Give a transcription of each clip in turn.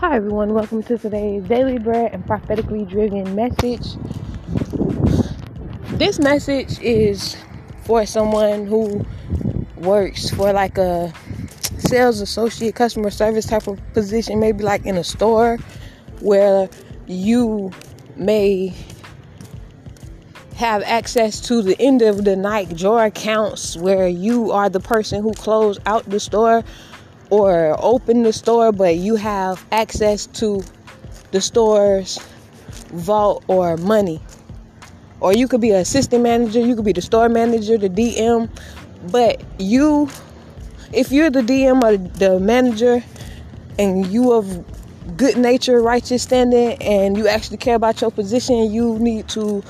Hi, everyone. Welcome to today's Daily Bread and Prophetically Driven message. This message is for someone who works for like a sales associate, customer service type of position, maybe like in a store where you may have access to the end of the night drawer accounts where you are the person who closed out the store or open the store, but you have access to the store's vault or money. Or you could be an assistant manager, you could be the store manager, the DM, but you, if you're the DM or the manager and you of good nature, righteous standing, and you actually care about your position, you need to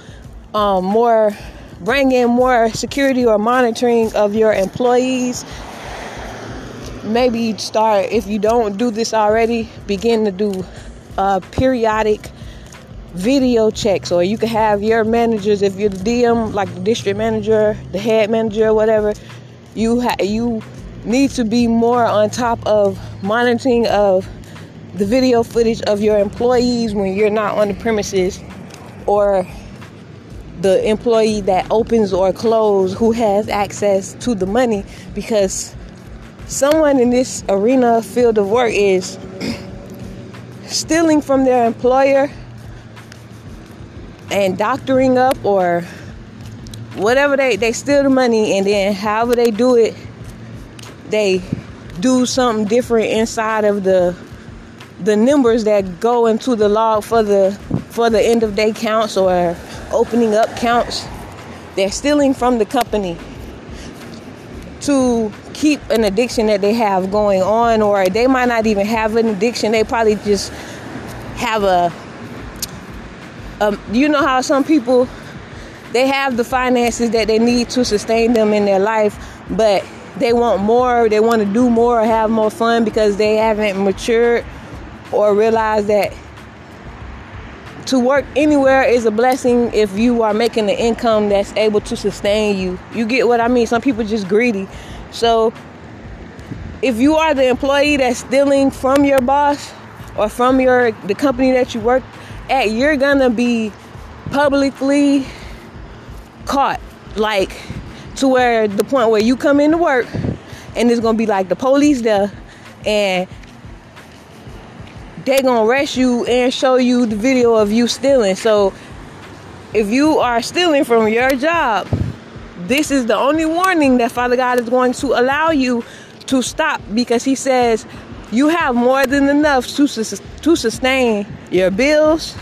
um, more bring in more security or monitoring of your employees maybe start if you don't do this already begin to do uh, periodic video checks or you can have your managers if you're the dm like the district manager the head manager whatever you ha- you need to be more on top of monitoring of the video footage of your employees when you're not on the premises or the employee that opens or closes who has access to the money because someone in this arena field of work is stealing from their employer and doctoring up or whatever they they steal the money and then however they do it they do something different inside of the the numbers that go into the log for the for the end of day counts or opening up counts. They're stealing from the company to keep an addiction that they have going on, or they might not even have an addiction. They probably just have a, a you know how some people they have the finances that they need to sustain them in their life, but they want more, they want to do more or have more fun because they haven't matured or realized that to work anywhere is a blessing if you are making an income that's able to sustain you. You get what I mean? Some people just greedy. So if you are the employee that's stealing from your boss or from your the company that you work at, you're gonna be publicly caught. Like to where the point where you come into work and it's gonna be like the police there and they're gonna arrest you and show you the video of you stealing. So if you are stealing from your job, this is the only warning that Father God is going to allow you to stop because He says you have more than enough to, to sustain your bills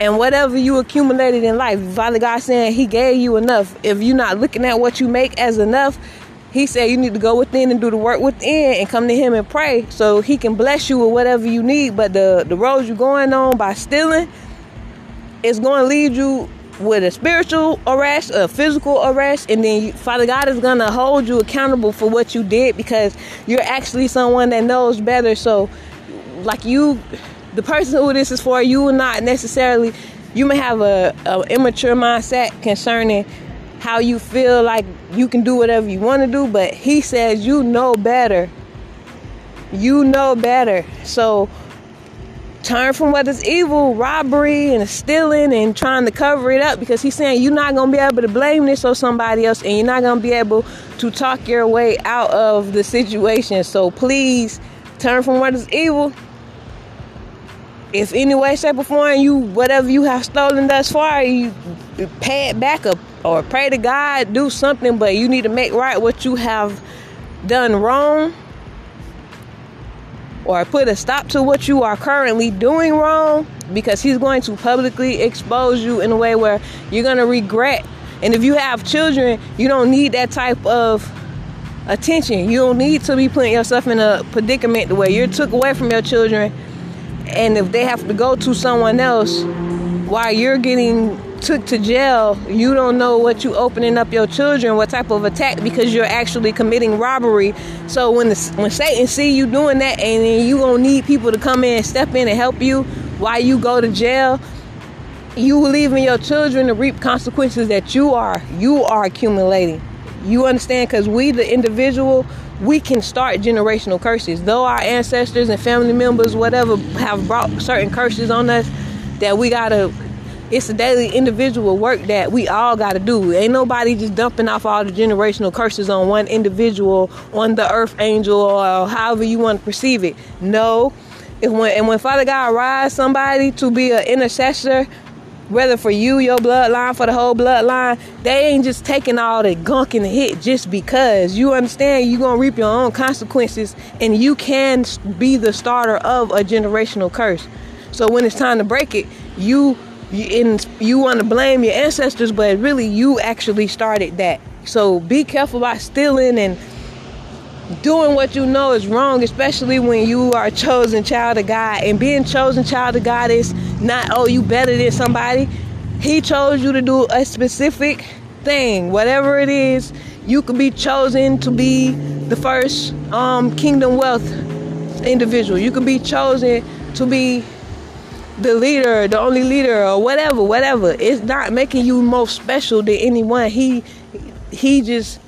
and whatever you accumulated in life. Father God saying He gave you enough. If you're not looking at what you make as enough, He said you need to go within and do the work within and come to Him and pray so He can bless you with whatever you need. But the, the roads you're going on by stealing is going to lead you with a spiritual arrest, a physical arrest, and then you, Father God is gonna hold you accountable for what you did because you're actually someone that knows better. So, like you, the person who this is for, you will not necessarily. You may have a, a immature mindset concerning how you feel like you can do whatever you want to do, but He says you know better. You know better. So turn from what is evil, robbery and stealing and trying to cover it up because he's saying you're not going to be able to blame this on somebody else and you're not going to be able to talk your way out of the situation. So please turn from what is evil. If any way, shape, or form you whatever you have stolen thus far, you pay it back up or pray to God, do something, but you need to make right what you have done wrong or put a stop to what you are currently doing wrong because he's going to publicly expose you in a way where you're going to regret. And if you have children, you don't need that type of attention. You don't need to be putting yourself in a predicament where you're took away from your children and if they have to go to someone else while you're getting took to jail, you don't know what you opening up your children, what type of attack, because you're actually committing robbery. So when the, when Satan see you doing that, and then you gonna need people to come in and step in and help you while you go to jail, you leaving your children to reap consequences that you are you are accumulating. You understand? Because we, the individual, we can start generational curses. Though our ancestors and family members, whatever, have brought certain curses on us, that we gotta. It's a daily individual work that we all gotta do. Ain't nobody just dumping off all the generational curses on one individual, on the earth angel, or however you want to perceive it. No. When and when Father God rise somebody to be an intercessor whether for you, your bloodline, for the whole bloodline, they ain't just taking all the gunk and the hit just because. You understand you're going to reap your own consequences and you can be the starter of a generational curse. So when it's time to break it, you you, you want to blame your ancestors, but really you actually started that. So be careful about stealing and doing what you know is wrong, especially when you are a chosen child of God. And being chosen child of God is not, oh, you better than somebody. He chose you to do a specific thing, whatever it is. You could be chosen to be the first um, kingdom wealth individual. You could be chosen to be the leader, the only leader, or whatever, whatever. It's not making you more special than anyone. He he just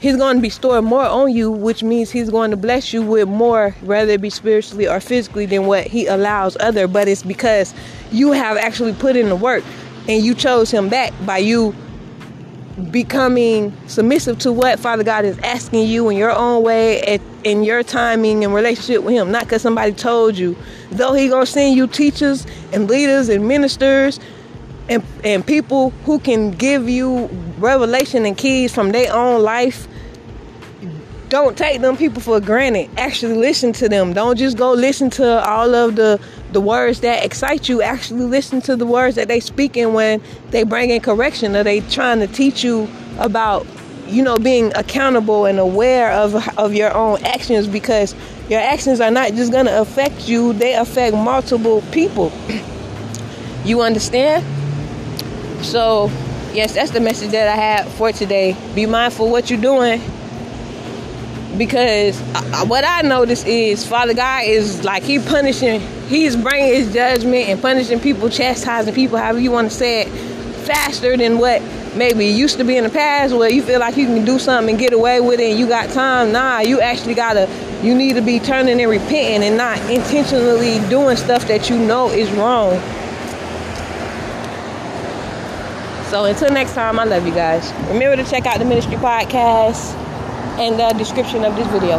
he's going to be storing more on you, which means he's going to bless you with more, whether it be spiritually or physically, than what he allows other. But it's because you have actually put in the work and you chose him back by you becoming submissive to what Father God is asking you in your own way at, in your timing and relationship with him, not because somebody told you. Though he gonna send you teachers and leaders and ministers and, and people who can give you revelation and keys from their own life don't take them people for granted. Actually listen to them. Don't just go listen to all of the the words that excite you. Actually listen to the words that they speaking when they bring in correction or they trying to teach you about you know being accountable and aware of of your own actions because your actions are not just going to affect you they affect multiple people you understand so, yes, that's the message that I have for today. Be mindful what you're doing because what I notice is Father God is like he punishing, he's bringing his judgment and punishing people, chastising people, however you want to say it, faster than what maybe used to be in the past where you feel like you can do something and get away with it and you got time. Nah, you actually gotta, you need to be turning and repenting and not intentionally doing stuff that you know is wrong So until next time, I love you guys. Remember to check out the ministry podcast and the description of this video.